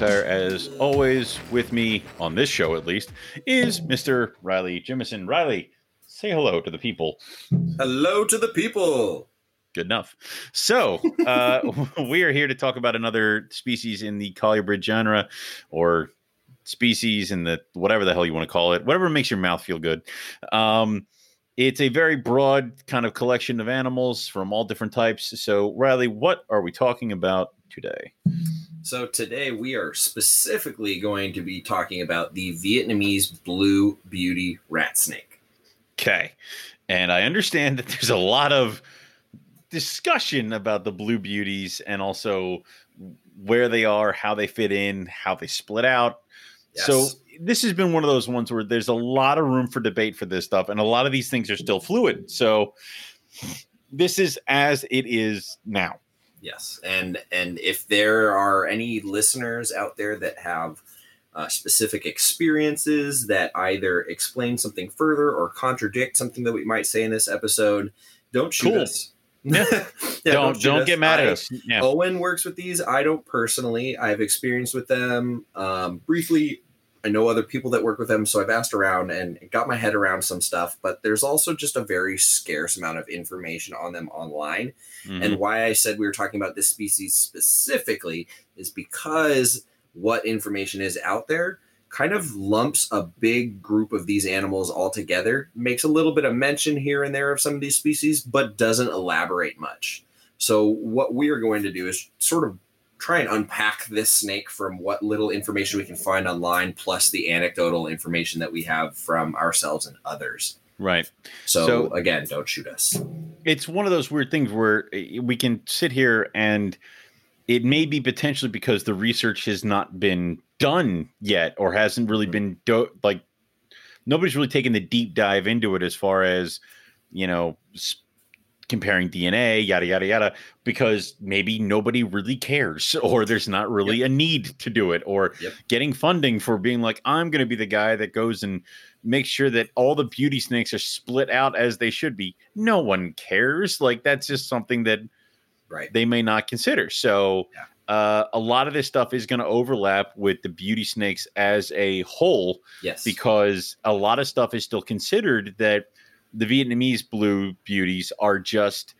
McIntyre. As always, with me on this show at least is Mr. Riley Jimison. Riley, say hello to the people. Hello to the people. Good enough. So, uh, we are here to talk about another species in the colubrid genre, or species in the whatever the hell you want to call it, whatever makes your mouth feel good. Um, it's a very broad kind of collection of animals from all different types. So, Riley, what are we talking about today? So, today we are specifically going to be talking about the Vietnamese blue beauty rat snake. Okay. And I understand that there's a lot of discussion about the blue beauties and also where they are, how they fit in, how they split out. Yes. So this has been one of those ones where there's a lot of room for debate for this stuff, and a lot of these things are still fluid. So this is as it is now. Yes, and and if there are any listeners out there that have uh, specific experiences that either explain something further or contradict something that we might say in this episode, don't shoot cool. us. yeah, yeah, don't don't, don't get mad I, at us. Yeah. Owen works with these. I don't personally. I've experienced with them um, briefly I know other people that work with them, so I've asked around and got my head around some stuff. But there's also just a very scarce amount of information on them online. Mm-hmm. And why I said we were talking about this species specifically is because what information is out there kind of lumps a big group of these animals all together, makes a little bit of mention here and there of some of these species, but doesn't elaborate much. So, what we are going to do is sort of try and unpack this snake from what little information we can find online, plus the anecdotal information that we have from ourselves and others. Right. So, so again, don't shoot us. It's one of those weird things where eh, we can sit here and it may be potentially because the research has not been done yet or hasn't really mm-hmm. been do- like nobody's really taken the deep dive into it as far as you know sp- comparing DNA, yada yada yada, because maybe nobody really cares, or there's not really yep. a need to do it, or yep. getting funding for being like, I'm going to be the guy that goes and makes sure that all the beauty snakes are split out as they should be. No one cares. Like that's just something that right. they may not consider. So. Yeah. Uh, a lot of this stuff is going to overlap with the beauty snakes as a whole. Yes. Because a lot of stuff is still considered that the Vietnamese blue beauties are just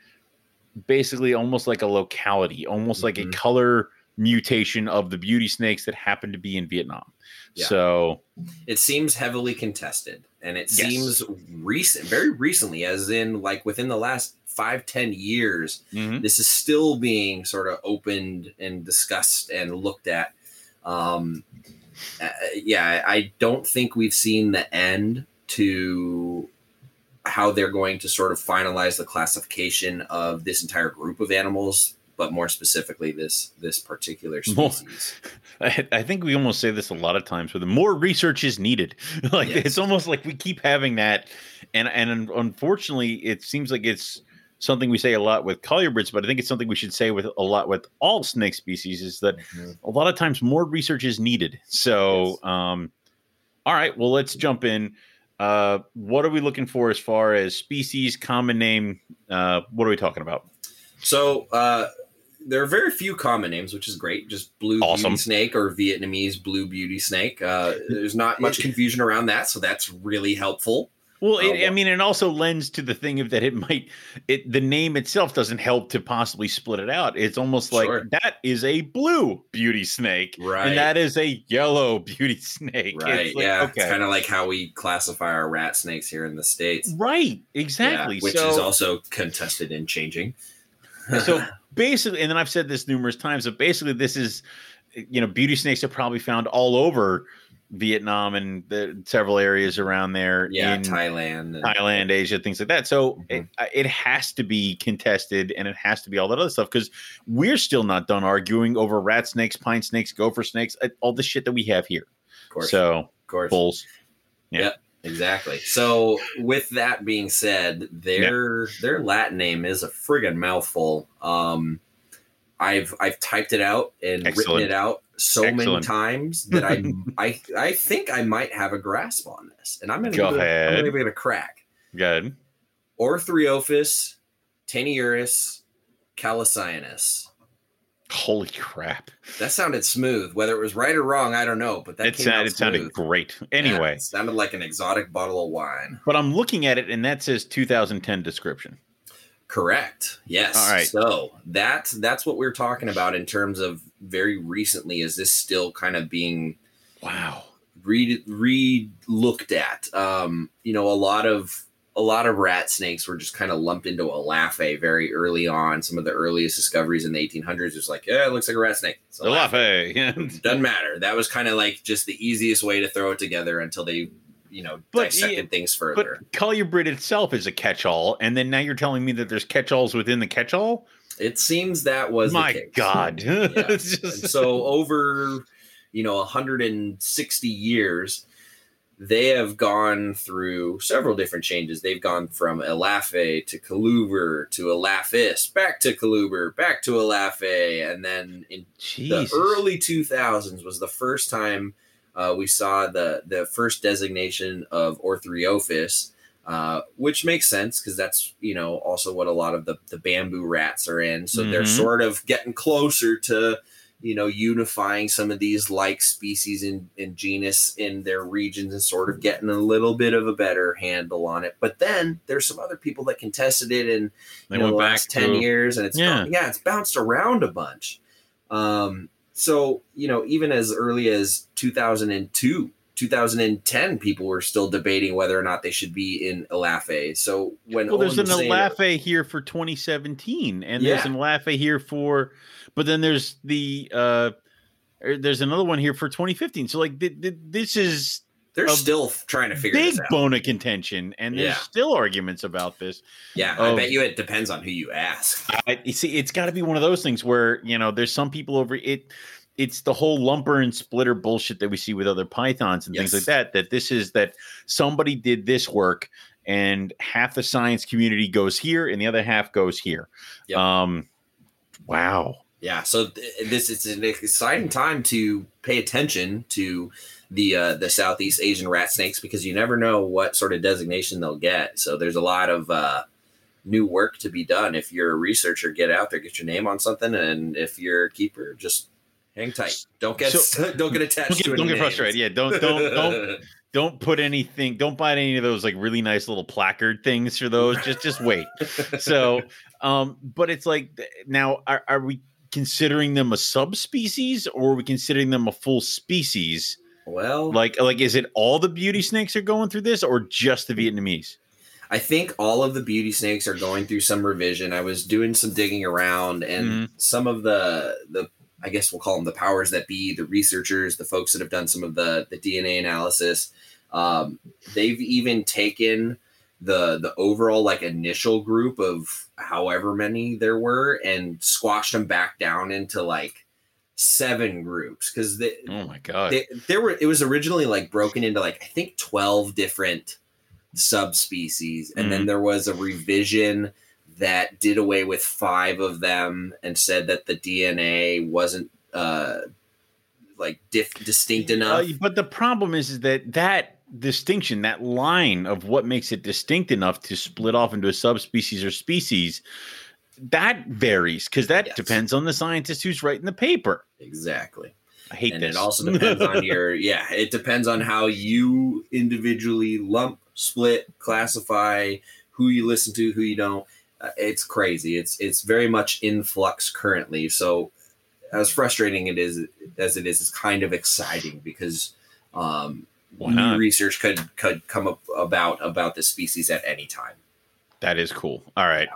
basically almost like a locality, almost mm-hmm. like a mm-hmm. color mutation of the beauty snakes that happen to be in Vietnam. Yeah. So it seems heavily contested and it yes. seems recent, very recently, as in like within the last five, ten years, mm-hmm. this is still being sort of opened and discussed and looked at. Um, uh, yeah, I don't think we've seen the end to how they're going to sort of finalize the classification of this entire group of animals but more specifically this this particular species. I, I, think we almost say this a lot of times, but the more research is needed. like yes. it's almost like we keep having that, and and unfortunately, it seems like it's something we say a lot with colubrids, but I think it's something we should say with a lot with all snake species is that mm-hmm. a lot of times more research is needed. So, yes. um, all right, well, let's jump in. Uh, what are we looking for as far as species, common name? Uh, what are we talking about? So uh, there are very few common names, which is great. Just blue awesome. beauty snake or Vietnamese blue beauty snake. Uh, there's not much confusion around that, so that's really helpful. Well, oh, it, I mean, it also lends to the thing of that it might, it the name itself doesn't help to possibly split it out. It's almost like sure. that is a blue beauty snake, right? And that is a yellow beauty snake, right? Like, yeah, okay. it's kind of like how we classify our rat snakes here in the states, right? Exactly, yeah, which so, is also contested and changing. so basically, and then I've said this numerous times. So basically, this is, you know, beauty snakes are probably found all over Vietnam and the several areas around there. Yeah, in Thailand, Thailand, Asia, things like that. So mm-hmm. it, it, has to be contested, and it has to be all that other stuff because we're still not done arguing over rat snakes, pine snakes, gopher snakes, uh, all the shit that we have here. Of course, so of course, bulls. Yeah. Yep, exactly. So with that being said, their their Latin name is a friggin' mouthful. Um, I've I've typed it out and Excellent. written it out so Excellent. many times that I I I think I might have a grasp on this, and I'm gonna go give ahead. It, I'm gonna give it a crack. Good. Orthriophis tenuis callicyanous. Holy crap! That sounded smooth. Whether it was right or wrong, I don't know. But that It, came sounded, it sounded great. Yeah, Anyway, it sounded like an exotic bottle of wine. but I'm looking at it and that says 2010 description. Correct. Yes. All right. So that's that's what we're talking about in terms of very recently. Is this still kind of being Wow. re re looked at? Um, you know, a lot of a lot of rat snakes were just kind of lumped into a laffy very early on. Some of the earliest discoveries in the 1800s was like, yeah, it looks like a rat snake. It's a The laffy. Doesn't matter. That was kind of like just the easiest way to throw it together until they, you know, But, dissected yeah, things further. but colubrid itself is a catch-all, and then now you're telling me that there's catch-alls within the catch-all. it seems that was the My case. God! So over you know 160 years they have gone through several different changes they've gone from elaphe to coluber to elaphis back to coluber back to elaphe and then in Jesus. the early 2000s was the first time uh, we saw the the first designation of orthriophis uh, which makes sense because that's you know also what a lot of the, the bamboo rats are in so they're Mhm. sort of getting closer to you know unifying some of these like species in, in genus in their regions and sort of getting a little bit of a better handle on it but then there's some other people that contested it in you know, went the back last 10 to- years and it's yeah. yeah it's bounced around a bunch um so you know even as early as 2002 2010 people were still debating whether or not they should be in elaphe so when Well, there's an Elaphe here for 2017, and there's an Elaphe here for, but then there's the uh, er, there's another one here for 2015. So like th- th- this is they're still trying to figure big this out Big bone of contention, and there's Yeah. still arguments about this. yeah i Oh. bet you it depends on who you ask I, you see, it's got to be one of those things where you know there's some people over it. It's the whole lumper and splitter bullshit that we see with other pythons and things like that. That this is that somebody did this work, and half the science community goes here, and the other half goes here. Yep. Um, wow. Yeah, so th- this is an exciting time to pay attention to the uh, the Southeast Asian rat snakes because you never know what sort of designation they'll get. So there's a lot of uh, new work to be done. If you're a researcher, get out there, get your name on something, and if you're a keeper, just hang tight. Don't get So- don't get attached Don't get, to don't get frustrated. Yeah, don't don't don't don't put anything. Don't buy any of those like really nice little placard things for those. Just just wait. so um but it's like now are, are we considering them a subspecies or are we considering them a full species well, like like is it all the beauty snakes are going through this or just the vietnamese I think all of the beauty snakes are going through some revision. I was doing some digging around, and Mhm. some of the the I guess we'll call them the powers that be, the researchers, the folks that have done some of the the DNA analysis. Um, they've even taken the the overall like initial group of however many there were and squashed them back down into like seven groups because they, oh my god they, there were it was originally like broken into like I think 12 different subspecies and Mm-hmm. then there was a revision that did away with five of them and said that the DNA wasn't uh like dif- distinct enough. Uh, but the problem is, is that that distinction that line of what makes it distinct enough to split off into a subspecies or species that varies because that Yes. depends on the scientist who's writing the paper. Exactly. i hate and this. it also depends on your yeah it depends on how you individually lump split classify who you listen to who you don't. Uh, it's crazy. It's it's very much in flux currently. So as frustrating it is as it is it's kind of exciting because um new not? research could could come up about about this species at any time that is cool all right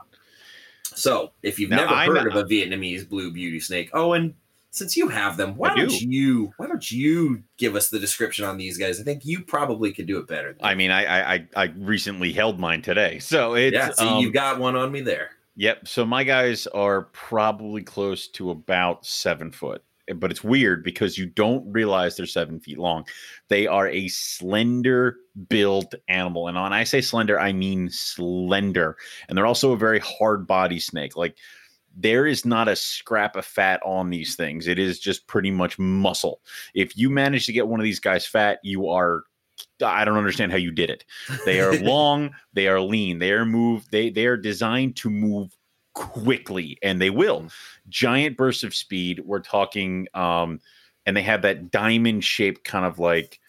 so if you've Now, never I'm- heard of a Vietnamese blue beauty snake, oh, and since you have them, why I don't you why don't you give us the description on these guys? I think you probably could do it better. Than i mean i i i I recently held mine today so it's yeah, see, um, you've got one on me there. Yep. So my guys are probably close to about seven foot, but it's weird because you don't realize they're seven feet long. They are a slender built animal. And when I say slender, I mean slender. And they're also a very hard body snake. Like there is not a scrap of fat on these things. It is just pretty much muscle. If you manage to get one of these guys fat, you are I don't understand how you did it. They are long, they are lean, they are move, they they are designed to move quickly, and they will. Giant bursts of speed. We're talking, um, and they have that diamond shaped kind of like,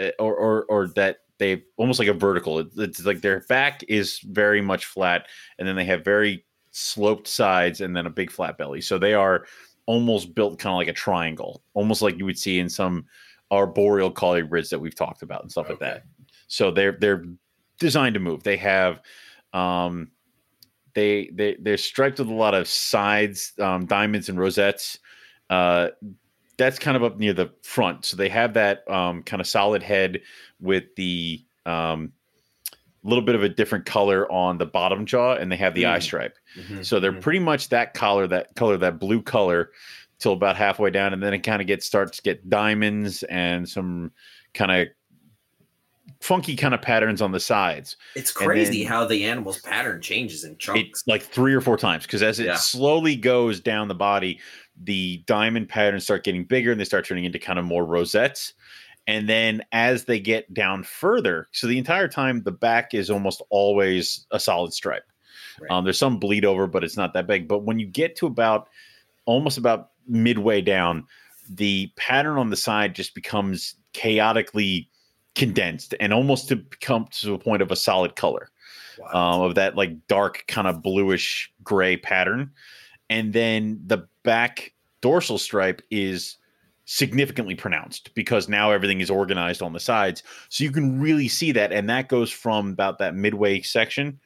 uh, or or or that they almost like a vertical. It's like their back is very much flat, and then they have very sloped sides, and then a big flat belly. So they are almost built kind of like a triangle, almost like you would see in some arboreal colubrids that we've talked about and stuff like that. So they're they're designed to move. They have um they they they're striped with a lot of sides, um, diamonds and rosettes. Uh that's kind of up near the front. So they have that um kind of solid head with the um little bit of a different color on the bottom jaw and they have the eye Mm. stripe. Mhm, So they're mhm. pretty much that color, that color, that blue color, till about halfway down, and then it kind of gets starts to get diamonds and some kind of funky kind of patterns on the sides. It's crazy then- how the animal's pattern changes in chunks. It's like three or four times because as it Yeah. slowly goes down the body, the diamond patterns start getting bigger and they start turning into kind of more rosettes. And then as they get down further, so the entire time the back is almost always a solid stripe. Right. Um, there's some bleed over, but it's not that big. But when you get to about almost about midway down, the pattern on the side just becomes chaotically condensed and almost to come to a point of a solid color Wow. um, of that like dark kind of bluish gray pattern. And then the back dorsal stripe is significantly pronounced because now everything is organized on the sides. So you can really see that. And that goes from about that midway section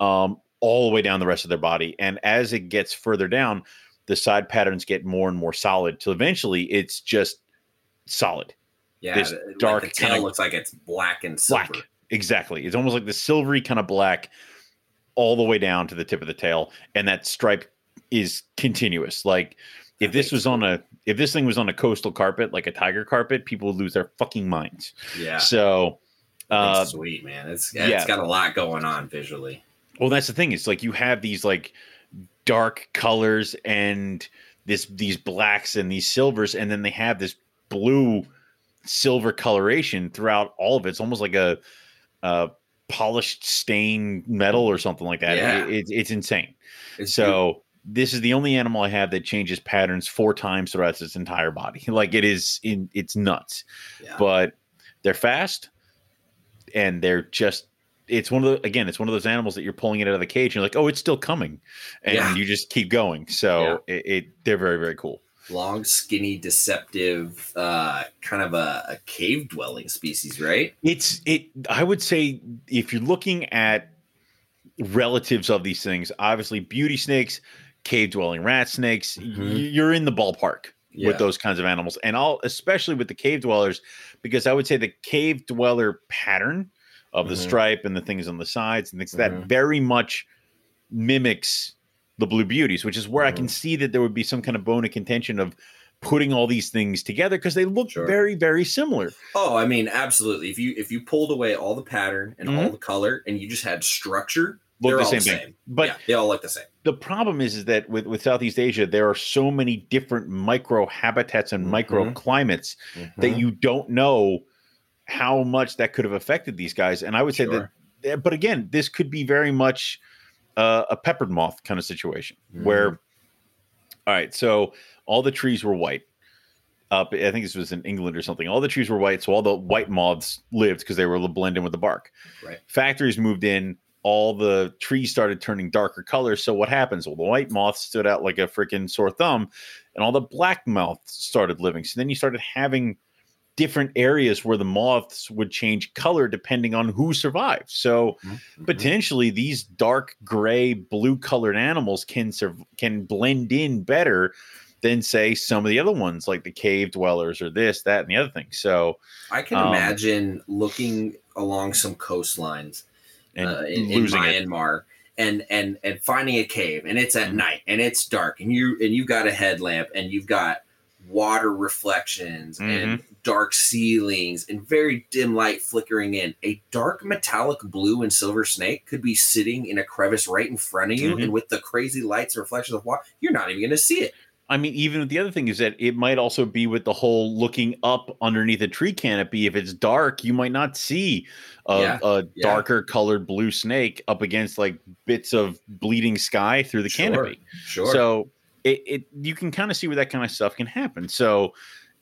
um, all the way down the rest of their body. And as it gets further down, the side patterns get more and more solid till eventually it's just solid. Yeah, this the- like dark the tail kinda- looks like it's black and silver. black. Exactly. It's almost like the silvery kind of black all the way down to the tip of the tail. And that stripe is continuous. Like if this was on a if this thing was on a coastal carpet, like a tiger carpet, people would lose their fucking minds. Yeah, So uh sweet, man. It's yeah. it's got a lot going on visually. well that's the thing. It's like you have these like dark colors and this these blacks and these silvers, and then they have this blue silver coloration throughout all of it. It's almost like a, a polished stain metal or something like that. Yeah. It- it's it's insane. It's So this is the only animal I have that changes patterns four times throughout its entire body. Like it is in it's nuts. yeah. But they're fast and they're just it's one of the again, it's one of those animals that you're pulling it out of the cage and you're like, oh, it's still coming. And Yeah. you just keep going. So it, it they're very, very cool. Long, skinny, deceptive, uh, kind of a, a cave dwelling species, right? It's it I would say if you're looking at relatives of these things, obviously beauty snakes, cave dwelling rat snakes, Mhm. you're in the ballpark. Yeah. with those kinds of animals and all especially with the cave dwellers because i would say the cave dweller pattern of the Mhm. stripe and the things on the sides and things Mhm. that very much mimics the blue beauties which is where i Mm-hmm. can see that there would be some kind of bone of contention of putting all these things together because they look Sure. very very similar Oh, I mean, absolutely. If you if you pulled away all the pattern and all Mhm. the color, and you just had structure, look they're the all same the thing same. but yeah, they all look the same. the problem is, is that with, with southeast asia there are so many different micro habitats and Mhm. microclimates that Mhm. you don't know how much that could have affected these guys. And I would say Sure. that, but again, this could be very much uh, a peppered moth kind of situation Mhm. where, all right, so all the trees were white. Up, I think this was in England or something. All the trees were white, so all the white moths lived because they were able to blend in with the bark. Right. Factories moved in, all the trees started turning darker colors. So what happens? Well, the white moths stood out like a freaking sore thumb, and all the black moths started living. So then you started having different areas where the moths would change color depending on who survived. So Mhm. potentially these dark gray, blue colored animals can can blend in better than say some of the other ones like the cave dwellers or this, that, and the other thing. So I can Um, imagine looking along some coastlines and uh, in, in losing it. Myanmar and and and finding a cave and it's at Mhm. night and it's dark and you and you've got a headlamp and you've got water reflections and Mm-hmm. dark ceilings and very dim light flickering in. A dark metallic blue and silver snake could be sitting in a crevice right in front of you Mhm. and with the crazy lights and reflections of water, you're not even going to see it. I mean, even the other thing is that it might also be with the whole looking up underneath a tree canopy. If it's dark, you might not see a, Yeah, a yeah. darker colored blue snake up against like bits of bleeding sky through the Sure, canopy. Sure. So it, it you can kind of see where that kind of stuff can happen. So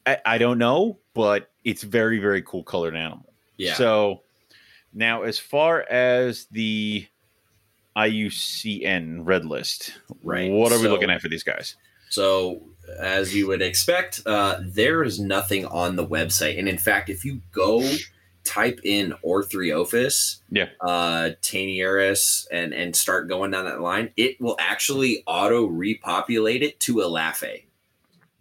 I, I don't know, but it's very very cool colored animal. yeah. So now, as far as the IUCN red list, Right, What are we looking at for these guys? So, as you would expect, uh, there is nothing on the website. And in fact, if you go type in Orthriophis, Yeah. uh, taeniurus, and, and start going down that line, it will actually auto repopulate it to Elaphe.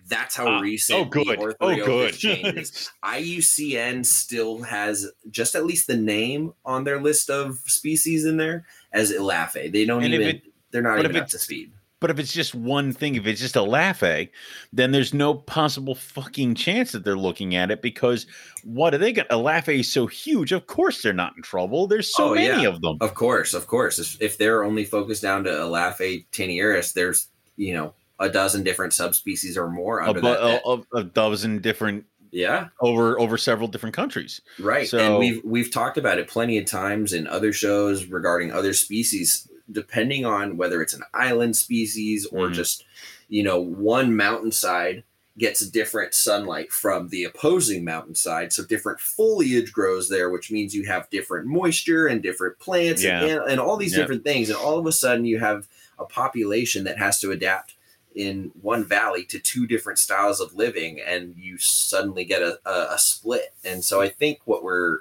That's how Ah, recent oh, good. the Oh, good. change is. IUCN still has just at least the name on their list of species in there as Elaphe. They don't And even, it- they're not even up to speed. But if it's just one thing, if it's just a laugh egg, then there's no possible fucking chance that they're looking at it because what are they going to? A laugh egg is so huge. Of course they're not in trouble. There's so Oh, many yeah. of them. Of course, of course. If, if they're only focused down to Elaphe taeniurus, there's you know a dozen different subspecies or more A, under bu- that. a, a- a dozen different yeah, over over several different countries. right. So- and we've we've talked about it plenty of times in other shows regarding other species. Depending on whether it's an island species or Mhm. just you know one mountainside gets different sunlight from the opposing mountainside so different foliage grows there which means you have different moisture and different plants and, Yeah. and all these Yeah. different things and all of a sudden you have a population that has to adapt in one valley to two different styles of living and you suddenly get a, a, a split and so i think what we're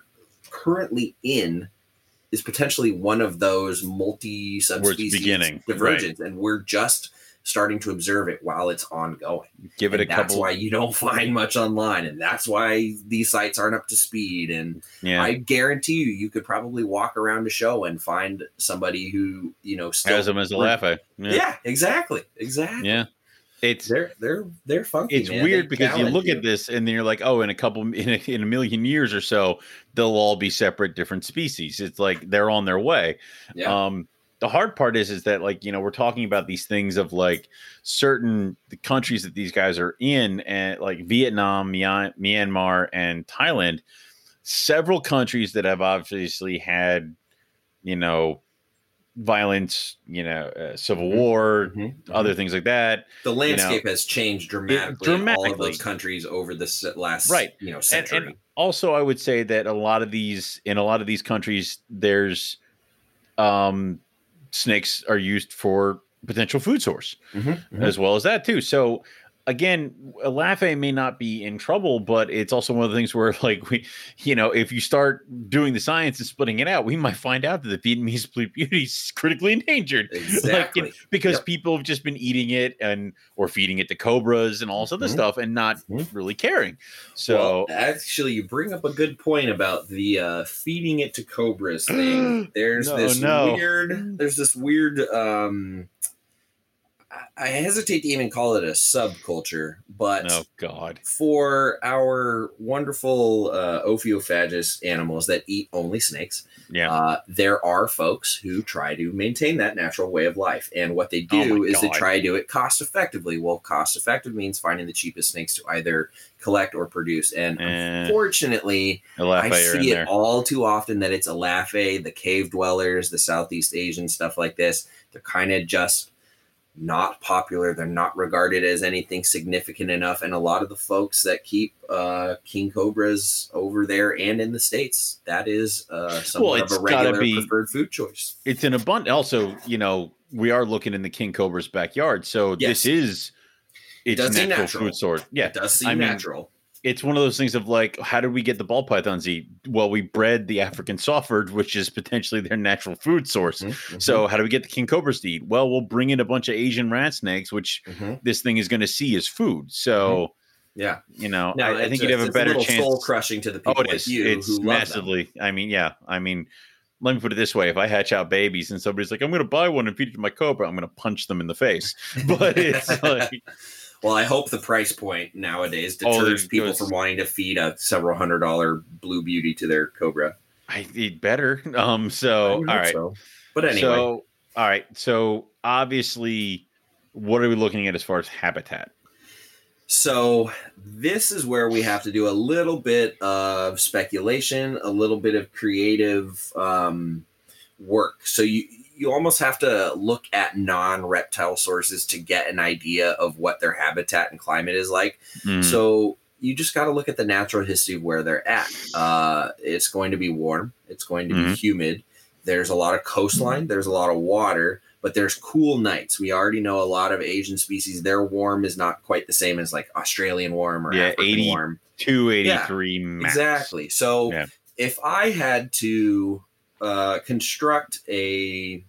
currently in is potentially one of those multi subspecies beginning, right. divergence and we're just starting to observe it while it's ongoing Give it and a that's couple. why you don't find much online and that's why these sites aren't up to speed and yeah, i guarantee you you could probably walk around a show and find somebody who you know still has them as a laugh egg. yeah. exactly exactly yeah. It's they're they're they're funky it's man. weird They because you look at this and then you're like, oh, in a couple in a, in a million years or so, they'll all be separate different species. It's like they're on their way. yeah Um, the hard part is is that like you know we're talking about these things of like certain the countries that these guys are in and like Vietnam, Myanmar, and Thailand. Several countries that have obviously had you know violence, you know, uh, civil Mhm. war, Mhm. other things like that. the landscape has changed dramatically, in all of those countries over the last Right. you know century and also i would say that a lot of these in a lot of these countries there's um snakes are used for potential food source Mhm, mhm. as well as that too so again Elaphe may not be in trouble but it's also one of the things where like we you know if you start doing the science and splitting it out we might find out that the vietnamese blue beauty is critically endangered exactly like, because Yep. people have just been eating it and or feeding it to cobras and all this other Mhm. stuff and not Mhm. really caring so well, actually, you bring up a good point about the uh, feeding it to cobras thing. There's No, this no. weird. There's this weird. Um, I- hesitate to even call it a subculture, but Oh God. for our wonderful uh, ophiophagous animals that eat only snakes, Yeah. uh, there are folks who try to maintain that natural way of life. And what they Oh do my is they try to do it cost effectively. Well, cost effective means finding the cheapest snakes to either collect or produce. And Eh, unfortunately, I see it there. all too often that it's Elaphe, the cave dwellers, the Southeast Asian stuff like this. They're kind of just not popular. They're not regarded as anything significant enough. And a lot of the folks that keep uh, king cobras over there and in the states, that is uh, somewhat it's of a regular be- preferred food choice. It's an abundant. Also, you know, we are looking in the king cobra's backyard, so Yes. this is its does seem natural, natural. food source. Yeah, It does seem I mean, natural. It's one of those things of like, how did we get the ball pythons eat? Well, we bred the African soft-furred, which is potentially their natural food source. Mhm, So, how do we get the king cobras to eat? Well, we'll bring in a bunch of Asian rat snakes, which mhm. this thing is going to see as food. So, yeah. you know, Mm-hmm. I, I think it's you'd have a better little chance. soul crushing to the people Oh, it like you It's who massively. I mean, yeah. I mean, let me put it this way: if I hatch out babies and somebody's like, "I'm going to buy one and feed it to my cobra," I'm going to punch them in the face. But it's like, well, I hope the price point nowadays Oh, deters there people from wanting to feed a several hundred dollar blue beauty to their cobra. I eat better. Um. So, all right. so. But anyway, So, all right. So, obviously, what are we looking at as far as habitat? So this is where we have to do a little bit of speculation, a little bit of creative um, work. So you you almost have to look at non-reptile sources to get an idea of what their habitat and climate is like. Mm. So you just got to look at the natural history of where they're at. Uh, it's going to be warm. It's going to be Mhm. humid. There's a lot of coastline. There's a lot of water, but there's cool nights. We already know a lot of Asian species. Their warm is not quite the same as like Australian warm or Yeah, African 80 warm. 283 max. Exactly. So Yeah. if I had to uh, construct a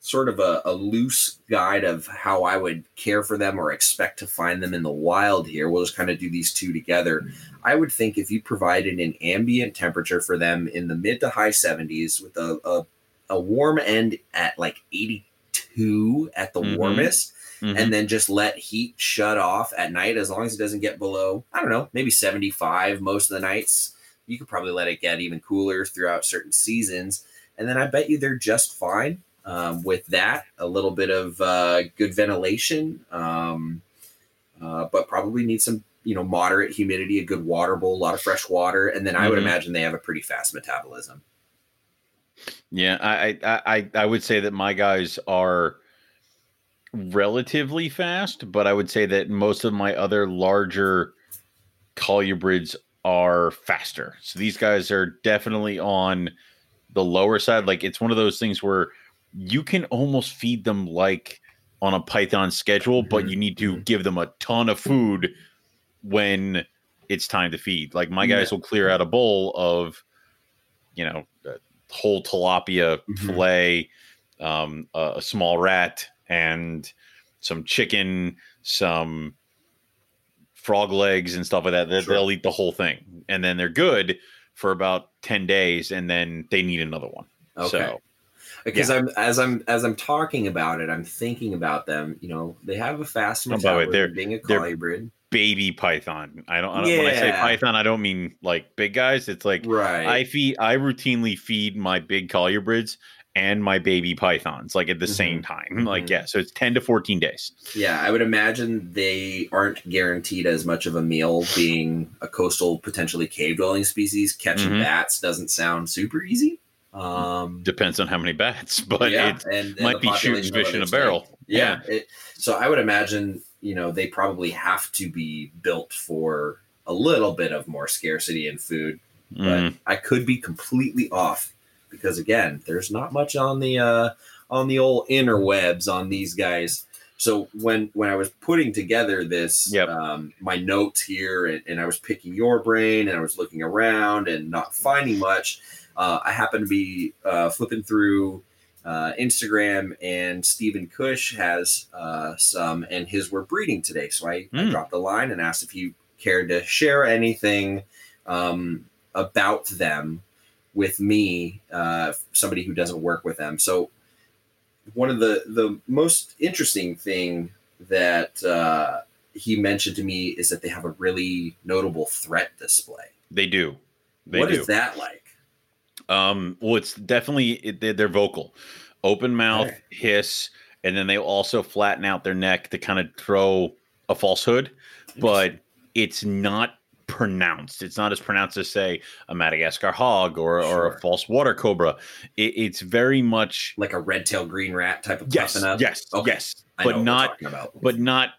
sort of a, a loose guide of how I would care for them or expect to find them in the wild here, we'll just kind of do these two together. I would think if you provided an ambient temperature for them in the mid to high 70s with a, a, a warm end at like 82 at the Mhm. warmest, Mhm. and then just let heat shut off at night as long as it doesn't get below i don't know maybe 75 most of the nights you could probably let it get even cooler throughout certain seasons and then i bet you they're just fine um, with that a little bit of uh, good ventilation um, uh, but probably need some you know moderate humidity a good water bowl a lot of fresh water and then i would Mhm. imagine they have a pretty fast metabolism Yeah, I, I I I would say that my guys are relatively fast, but I would say that most of my other larger colubrids are faster. So these guys are definitely on the lower side. Like it's one of those things where you can almost feed them like on a python schedule, but Mhm, you need to mhm. give them a ton of food when it's time to feed. Like my guys will clear out a bowl of, you know, whole tilapia Mhm. fillet, um, a, a small rat, and some chicken, some frog legs and stuff like that. They- Sure. They'll eat the whole thing, and then they're good for about ten days, and then they need another one. okay So because I'm as I'm as I'm talking about it, I'm thinking about them. You know, they have a fast Oh, by the way, metabolism, they're- being a colubrid, baby python. I don't. I don't when I say python, I don't mean like big guys. It's like right? I feed. I routinely feed my big colubrids and my baby pythons like at the same time. Like Mhm. yeah, so it's ten to fourteen days. yeah, I would imagine they aren't guaranteed as much of a meal. Being a coastal, potentially cave dwelling species, catching Mhm. bats doesn't sound super easy. Um, Depends on how many bats, but yeah, it and, and might be shooting fish in a barrel. snake. Yeah. It, so I would imagine, you know, they probably have to be built for a little bit of more scarcity in food. But Mm, I could be completely off because again, there's not much on the uh on the old interwebs on these guys. So when when I was putting together this Yep. um my notes here and, and I was picking your brain and I was looking around and not finding much, uh, I happened to be uh, flipping through uh, Instagram and Stephen Cush has uh, some and his were breeding today. So I, I Hmm. dropped a line and asked if he cared to share anything um, about them with me, uh, somebody who doesn't work with them. So one of the the most interesting thing that uh, he mentioned to me is that they have a really notable threat display. they do. They What do. is that like? Um, well, it's definitely it, they're, they're vocal, open mouth, Okay. hiss, and then they also flatten out their neck to kind of throw a falsehood, but it's not pronounced. It's not as pronounced as say a Madagascar hog or or a false water cobra. It, it's very much like a red tail green rat type of yes, up. yes, Okay. yes, I but not but not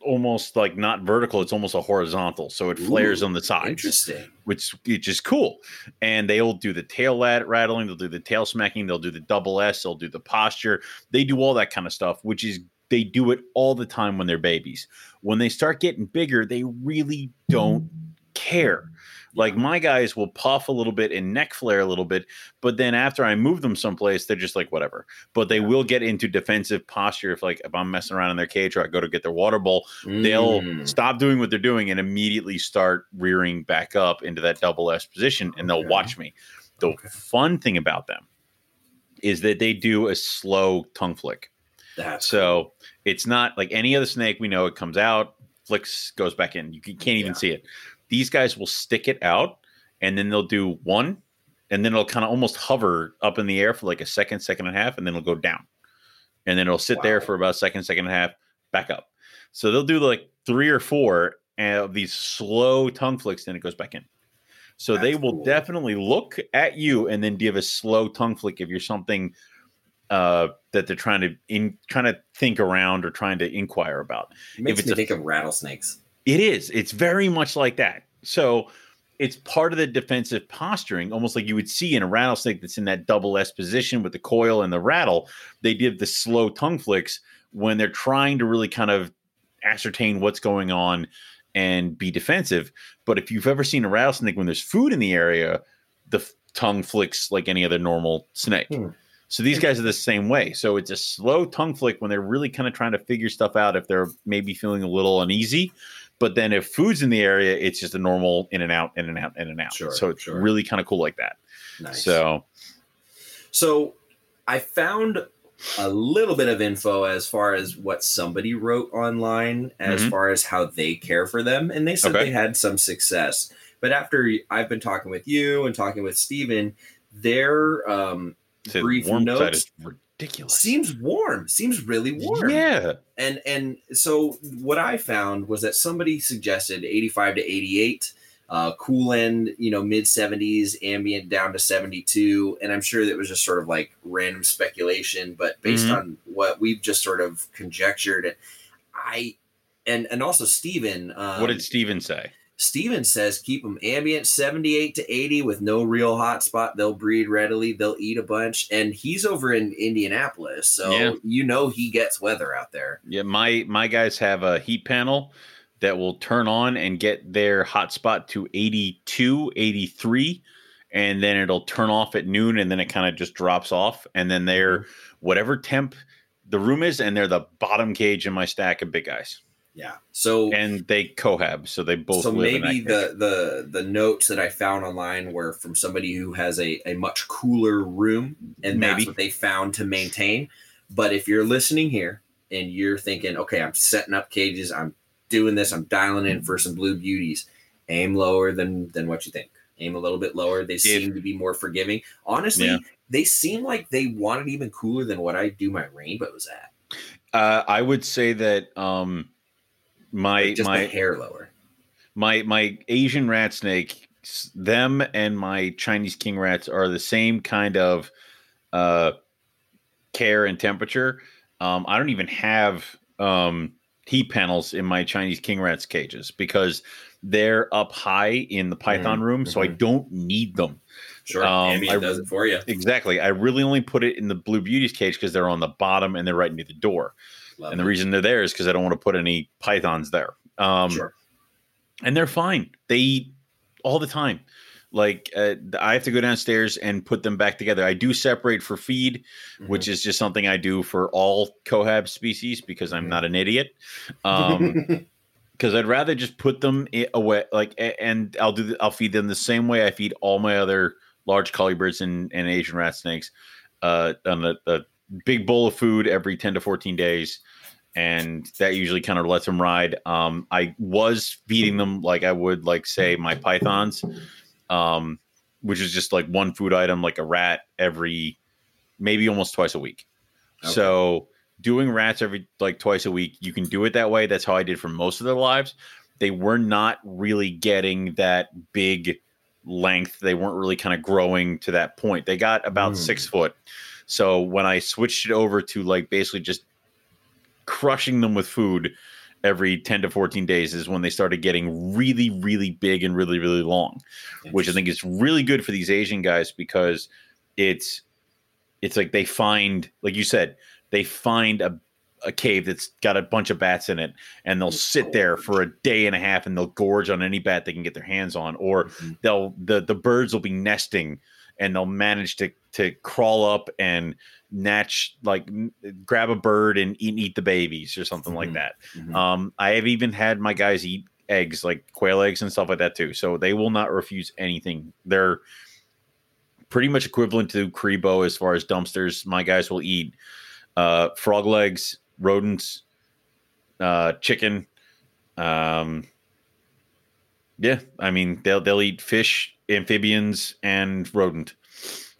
almost like not vertical. It's almost a horizontal, so it flares Ooh, on the sides Interesting. which which is cool. And they'll do the tail lat- rattling, they'll do the tail smacking, they'll do the double S, they'll do the posture. They do all that kind of stuff, which is they do it all the time when they're babies. When they start getting bigger, they really don't care. Like my guys will puff a little bit and neck flare a little bit, but then after I move them someplace, they're just like whatever. But they will get into defensive posture if like if I'm messing around in their cage or I go to get their water bowl, they'll Mm. stop doing what they're doing and immediately start rearing back up into that double S position and they'll Okay. watch me. The Okay. fun thing about them is that they do a slow tongue flick. That's So it's not like any other snake we know it comes out, flicks, goes back in. You can- can't even Yeah. see it. These guys will stick it out and then they'll do one and then it'll kind of almost hover up in the air for like a second, second and a half, and then it'll go down. And then it'll sit there for about a second, second and a half, back up. So they'll do like three or four, of these slow tongue flicks, then it goes back in. So That's they will cool. definitely look at you and then give a slow tongue flick if you're something uh, that they're trying to in trying to think around or trying to inquire about. It makes it's me a- think of rattlesnakes. It is. It's very much like that. So it's part of the defensive posturing, almost like you would see in a rattlesnake that's in that double S position with the coil and the rattle. They did the slow tongue flicks when they're trying to really kind of ascertain what's going on and be defensive. But if you've ever seen a rattlesnake when there's food in the area, the f- tongue flicks like any other normal snake. Hmm. So these guys are the same way. So it's a slow tongue flick when they're really kind of trying to figure stuff out if they're maybe feeling a little uneasy. But then if food's in the area, it's just a normal in and out, in and out, in and out. Sure, so it's sure. really kind of cool like that. Nice. So So I found a little bit of info as far as what somebody wrote online as Mhm. far as how they care for them. And they said Okay. they had some success. But after I've been talking with you and talking with Steven, their um, brief notes ridiculous. seems warm, seems really warm. Yeah. And and so what I found was that somebody suggested 85 to 88, uh, cool end, you know, mid 70s, ambient down to 72, and I'm sure that was just sort of like random speculation, but based Mhm. on what we've just sort of conjectured, I and and also Steven, um, what did Steven say? Steven says keep them ambient 78 to 80 with no real hot spot. They'll breed readily. They'll eat a bunch. And he's over in Indianapolis. So Yeah. you know he gets weather out there. Yeah, my my guys have a heat panel that will turn on and get their hotspot to 82, 83, and then it'll turn off at noon and then it kind of just drops off. And then they're mm-hmm. whatever temp the room is, and they're the bottom cage in my stack of big guys. Yeah. So And they cohab, so they both so live in maybe the, the the notes that I found online were from somebody who has a, a much cooler room and Maybe. that's what they found to maintain. But if you're listening here and you're thinking, okay, I'm setting up cages, I'm doing this, I'm dialing in for some blue beauties, aim lower than than what you think. Aim a little bit lower. They seem to be more forgiving. Honestly, Yeah. they seem like they want it even cooler than what I do my rainbows at. Uh, I would say that um, my just my hair lower. my my Asian rat snake, them and my Chinese king rats are the same kind of uh, care and temperature. Um, I don't even have um, heat panels in my Chinese king rats cages because they're up high in the python room, so I mhm. don't need them. Sure, um, I- does it for you. Exactly. I really only put it in the blue beauties cage because they're on the bottom and they're right near the door. Love and the it. reason they're there is because I don't want to put any pythons there. Um, sure. and they're fine. They eat all the time. Like uh, I have to go downstairs and put them back together. I do separate for feed, Mm-hmm. which is just something I do for all cohab species because I'm Mhm. not an idiot. Um, because I'd rather just put them away. Like, and I'll do. The, I'll feed them the same way I feed all my other large colubrids and, and Asian rat snakes. Uh, on a, a big bowl of food every ten to fourteen days, and that usually kind of lets them ride. Um, I was feeding them like I would like say my pythons, um, which is just like one food item, like a rat every maybe almost twice a week. Okay. So doing rats every like twice a week, you can do it that way. That's how I did for most of their lives. They were not really getting that big length. They weren't really kind of growing to that point. They got about Mm. six foot. So when I switched it over to like basically just crushing them with food every 10 to 14 days is when they started getting really, really big and really, really long which I think is really good for these Asian guys because it's it's like they find, like you said, they find a, a cave that's got a bunch of bats in it, and they'll sit there for a day and a half, and they'll gorge on any bat they can get their hands on, or Mhm. they'll the the birds will be nesting, and they'll manage to to crawl up and natch like grab a bird and eat, eat the babies or something like Mhm. that. Mhm. Um, I have even had my guys eat eggs, like quail eggs and stuff like that too. So they will not refuse anything. They're pretty much equivalent to Crebo as far as dumpsters. My guys will eat uh, frog legs, rodents, uh, chicken. Um, yeah, I mean they'll they'll eat fish, amphibians, and rodent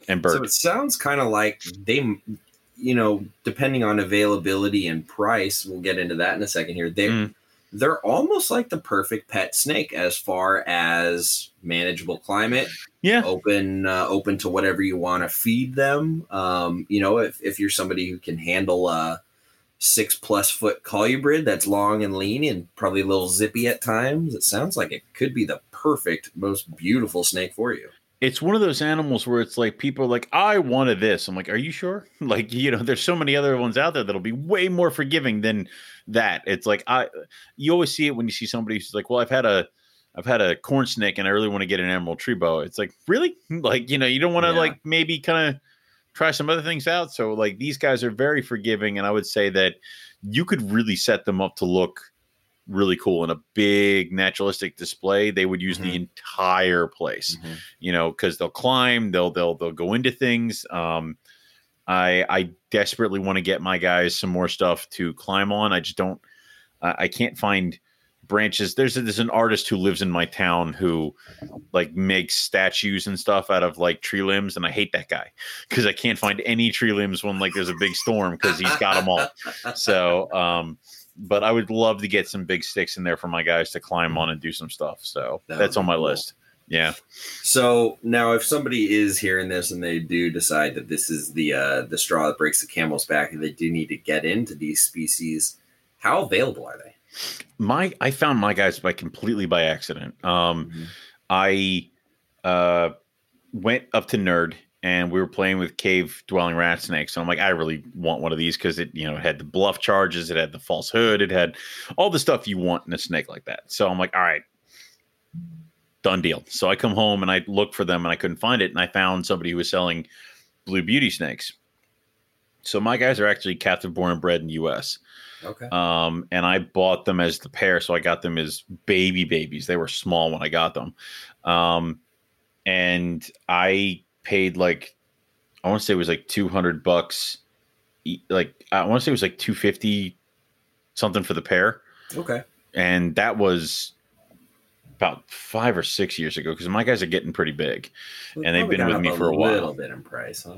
and bird. So it sounds kind of like they, you know, depending on availability and price, we'll get into that in a second here. They Mm. they're almost like the perfect pet snake as far as manageable climate Yeah. open uh, open to whatever you want to feed them um, you know if, if you're somebody who can handle a six plus foot colubrid that's long and lean and probably a little zippy at times it sounds like it could be the perfect most beautiful snake for you It's one of those animals where it's like people are like, I wanted this. I'm like, are you sure? Like, you know, there's so many other ones out there that'll be way more forgiving than that. It's like I you always see it when you see somebody who's like, Well, I've had a I've had a corn snake and I really want to get an emerald tree boa. It's like, really? Like, you know, you don't want to Yeah. like maybe kind of try some other things out. So like these guys are very forgiving, and I would say that you could really set them up to look really cool in a big naturalistic display. They would use the Mhm. entire place you know, because they'll climb, they'll they'll they'll go into things. Um, I I desperately want to get my guys some more stuff to climb on. I just don't. I I can't find branches. There's a, there's an artist who lives in my town who like makes statues and stuff out of like tree limbs, and I hate that guy because I can't find any tree limbs when like there's a big storm because he's got them all. So, um, but I would love to get some big sticks in there for my guys to climb on and do some stuff. So That that's on my cool. list. Yeah. So now, if somebody is hearing this and they do decide that this is the uh, the straw that breaks the camel's back, and they do need to get into these species, how available are they? My I found my guys by completely by accident. Um, Mhm. I uh, went up to Nerd and we were playing with cave dwelling rat snakes. And I'm like, I really want one of these because it, you know, it had the bluff charges, it had the false hood, it had all the stuff you want in a snake like that. So I'm like, all right, done deal. So I come home and I look for them and I couldn't find it. And I found somebody who was selling blue beauty snakes. So my guys are actually captive born and bred in the US Okay. um, and I bought them as the pair, so I got them as baby babies. They were small when I got them, um, and I paid like I want to say it was like two hundred bucks, like I want to say it was like two fifty something for the pair, okay. and that was about five or six years ago because my guys are getting pretty big. And they've been with me for a while. little bit in price, huh?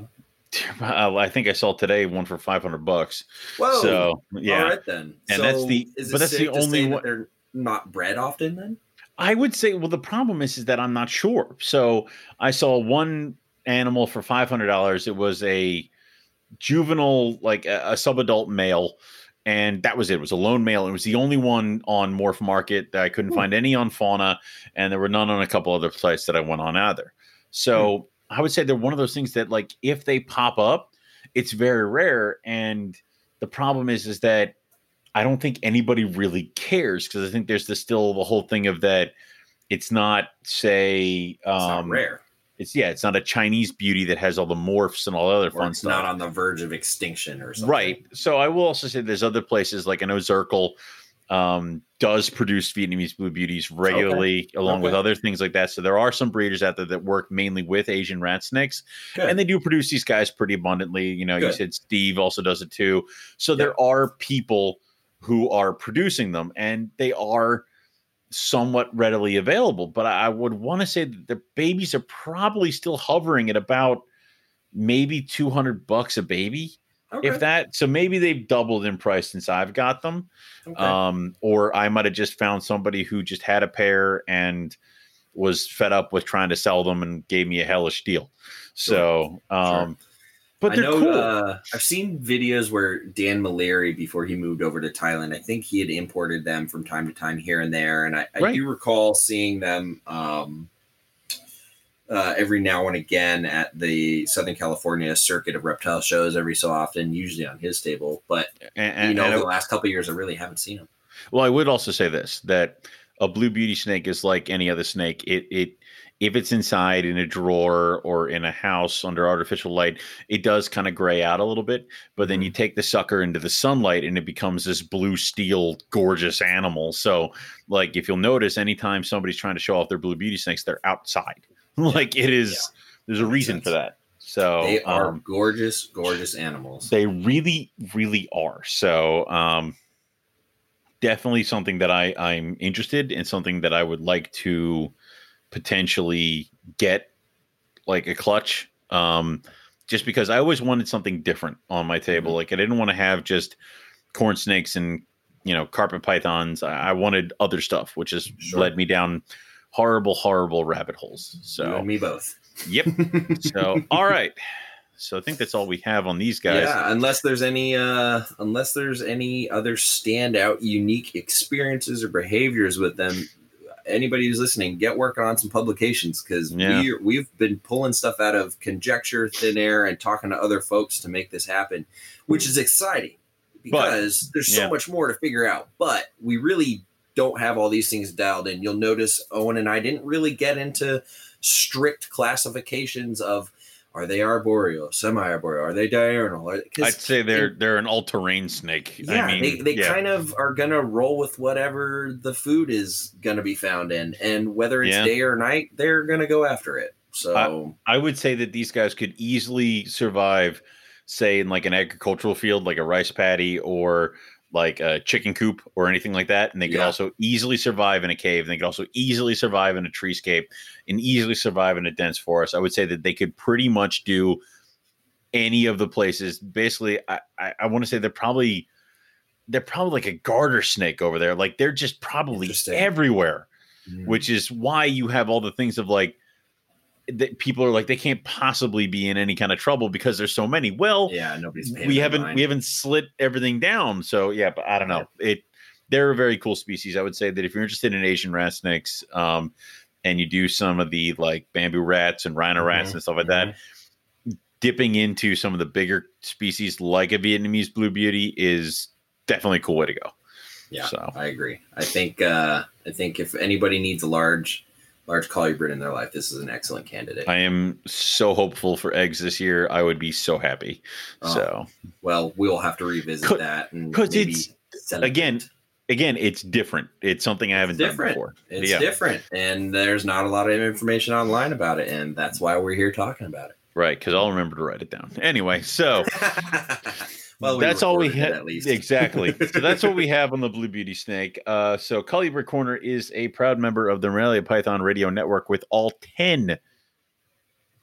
I think I saw today one for five hundred bucks. Whoa. So yeah, All right then. And that's the- is but that's the only that one- they're not bred often. Then. I would say, well, the problem is, is that I'm not sure. So I saw one animal for five hundred dollars. It was a juvenile, like a, a subadult male, and that was it. It was a lone male. It was the only one on Morph Market that I couldn't Hmm. find any on Fauna, and there were none on a couple other sites that I went on either. So I would say they're one of those things that, like, if they pop up, it's very rare. And the problem is, is that I don't think anybody really cares because I think there's the still the whole thing of that it's not say It's not um rare. it's yeah it's not a Chinese beauty that has all the morphs and all the other Or fun it's stuff. not on the verge of extinction or something. Right. So I will also say there's other places like I know Zirkle um, does produce Vietnamese blue beauties regularly, along with other things like that. So there are some breeders out there that work mainly with Asian rat snakes, Good. and they do produce these guys pretty abundantly. You know, you said Steve also does it too. So Yep. there are people who are producing them, and they are somewhat readily available. But I I would want to say that the babies are probably still hovering at about maybe 200 bucks a baby Okay. if that so maybe they've doubled in price since i've got them Okay. um or i might have just found somebody who just had a pair and was fed up with trying to sell them and gave me a hellish deal so um but I they're know cool uh, I've seen videos where Dan Maleri, before he moved over to Thailand, I think he had imported them from time to time here and there, and I, I Right. do recall seeing them um, uh, every now and again at the Southern California circuit of reptile shows every so often, usually on his table. But and, you and- know, and the last couple of years, I really haven't seen him. Well, I would also say this that a blue beauty snake is like any other snake. It it if it's inside in a drawer or in a house under artificial light, it does kind of gray out a little bit. But then you take the sucker into the sunlight and it becomes this blue steel gorgeous animal. So like if you'll notice anytime somebody's trying to show off their blue beauty snakes, they're outside. like it is there's a reason sense. for that. So They are um, gorgeous, gorgeous animals. they really, really are. So, um, definitely something that I I'm interested in, something that I would like to potentially get, like a clutch. Um, just because I always wanted something different on my table. Mhm. Like I didn't want to have just corn snakes and you know carpet pythons. I, I wanted other stuff, which has Sure. led me down horrible, horrible rabbit holes. You So and me both. yep. So all right. So I think that's all we have on these guys. Yeah, unless there's any uh unless there's any other standout unique experiences or behaviors with them. Anybody who's listening, get working on some publications because Yeah. we we've been pulling stuff out of conjecture, thin air, and talking to other folks to make this happen, which is exciting because there's so yeah. much more to figure out. But we really don't have all these things dialed in. You'll notice Owen and I didn't really get into strict classifications of are they arboreal, semi-arboreal, are they diurnal? Are- I'd say they're in- they're an all-terrain snake. yeah, I mean, they, they yeah. kind of are gonna roll with whatever the food is gonna be found in, and whether it's Yeah. day or night, they're gonna go after it. So I would say that these guys could easily survive, say, in like an agricultural field, like a rice paddy or like a chicken coop or anything like that. And they could Yeah. also easily survive in a cave. And they could also easily survive in a treescape and easily survive in a dense forest. I would say that they could pretty much do any of the places. Basically, I, I, I want to say they're probably they're probably like a garter snake over there. Like they're just probably everywhere Mm. which is why you have all the things of like that people are like they can't possibly be in any kind of trouble because there's so many. Well, yeah, nobody's we haven't mind. we haven't slit everything down. So yeah, but I don't know. It they're a very cool species. I would say that if you're interested in Asian rat snakes, um, and you do some of the like bamboo rats and rhino rats Mhm, and stuff like that, dipping into some of the bigger species like a Vietnamese blue beauty is definitely a cool way to go. Yeah, So I agree. I think uh, I think if anybody needs a large large colubrid in their life, this is an excellent candidate. I am so hopeful for eggs this year. I would be so happy. Oh, So well, we'll have to revisit that because it's- again, again, it's different. It's something I haven't done before. It's Yeah. different, and there's not a lot of information online about it, and that's why we're here talking about it. Right, because I'll remember to write it down. Anyway, so well, we that's all we have. at least. Exactly. so that's what we have on the Blue Beauty Snake. Uh, so Colubrid Corner is a proud member of the Morelia Python Radio Network with all 10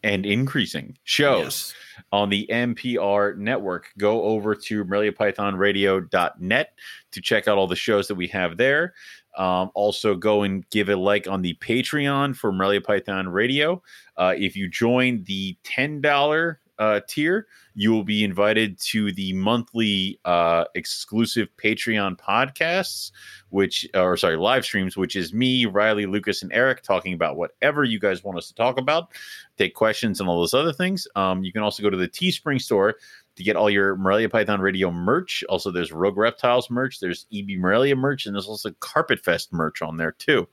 and increasing shows Yes. on the MPR network. Go over to MoreliaPythonRadio.net to check out all the shows that we have there. Um, also, go and give a like on the Patreon for Morelia Python Radio. Uh, if you join the $10 uh, tier, you will be invited to the monthly uh, exclusive Patreon podcasts, which, or sorry, live streams, which is me, Riley, Lucas, and Eric talking about whatever you guys want us to talk about, take questions, and all those other things. Um, you can also go to the Teespring store to get all your Morelia Python Radio merch. Also, there's Rogue Reptiles merch, there's EB Morelia merch, and there's also Carpet Fest merch on there too.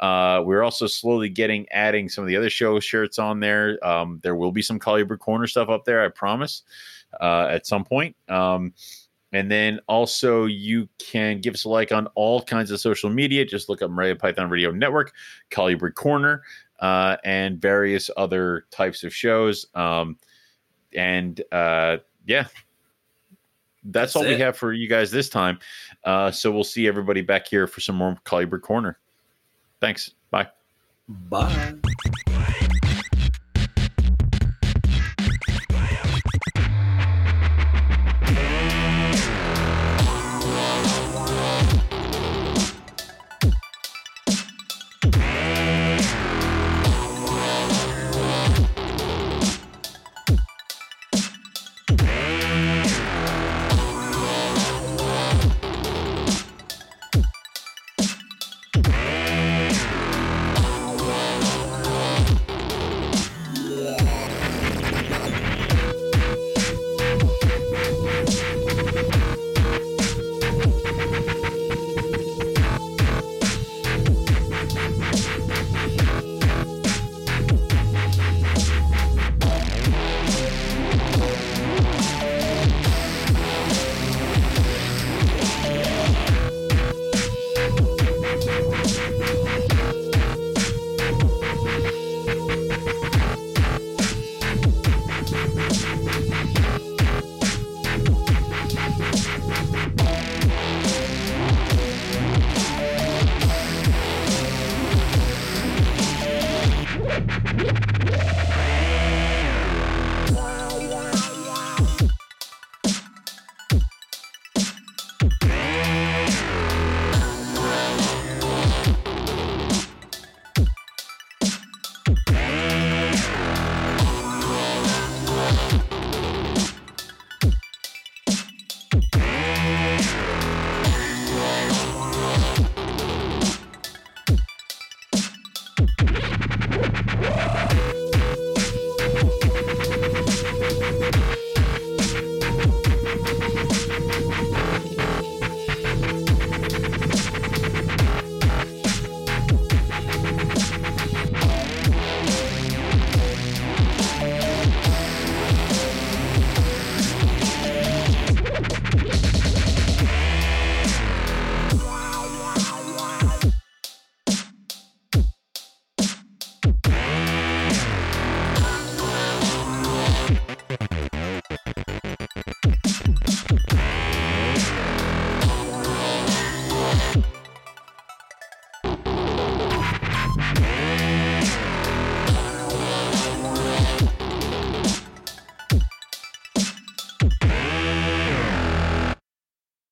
Uh, we're also slowly getting adding some of the other show shirts on there. Um, there will be some Colubrid Corner stuff up there, I promise, uh, at some point. Um, and then also you can give us a like on all kinds of social media. Just look up Morelia Python Radio Network, Colubrid Corner, uh, and various other types of shows. Um, and uh, yeah, that's, That's all we have for you guys this time. Uh, so we'll see everybody back here for some more Colubrid Corner. Thanks. Bye. Bye.